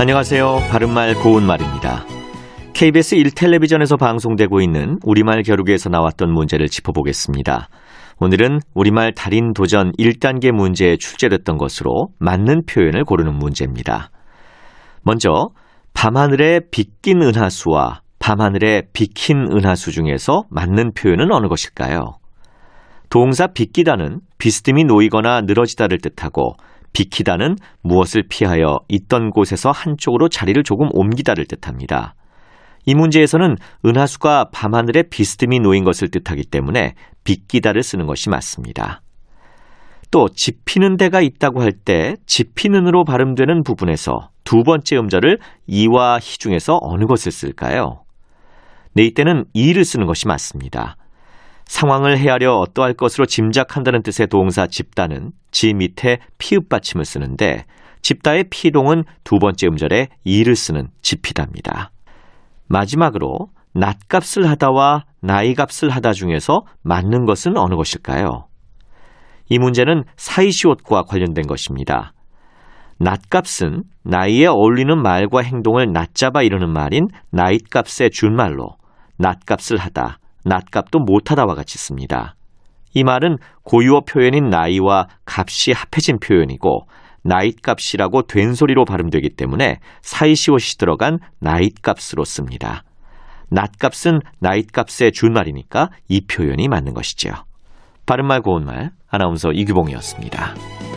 안녕하세요. 바른말 고운말입니다. KBS 1텔레비전에서 방송되고 있는 우리말 겨루기에서 나왔던 문제를 짚어보겠습니다. 오늘은 우리말 달인 도전 1단계 문제에 출제됐던 것으로 맞는 표현을 고르는 문제입니다. 먼저 밤하늘에 빗긴 은하수와 밤하늘에 비킨 은하수 중에서 맞는 표현은 어느 것일까요? 동사 빗기다는 비스듬히 놓이거나 늘어지다를 뜻하고 비키다는 무엇을 피하여 있던 곳에서 한쪽으로 자리를 조금 옮기다를 뜻합니다. 이 문제에서는 은하수가 밤하늘에 비스듬히 놓인 것을 뜻하기 때문에 빗기다를 쓰는 것이 맞습니다. 또 지피는 데가 있다고 할 때 지피는으로 발음되는 부분에서 두 번째 음절을 이와 희 중에서 어느 것을 쓸까요? 네, 이때는 이를 쓰는 것이 맞습니다. 상황을 헤아려 어떠할 것으로 짐작한다는 뜻의 동사 집다는 지 밑에 피읍 받침을 쓰는데 집다의 피동은 두 번째 음절에 이를 쓰는 집히답니다. 마지막으로 낫값을 하다와 나이값을 하다 중에서 맞는 것은 어느 것일까요? 이 문제는 사이시옷과 관련된 것입니다. 낫값은 나이에 어울리는 말과 행동을 낫잡아 이르는 말인 나잇값의 준말로 낫값을 하다, 낫값도 못하다와 같이 씁니다. 이 말은 고유어 표현인 나이와 값이 합해진 표현이고 나잇값이라고 된소리로 발음되기 때문에 사이시옷이 들어간 나잇값으로 씁니다. 낫값은 나잇값의 준말이니까 이 표현이 맞는 것이죠. 바른말 고운말 아나운서 이규봉이었습니다.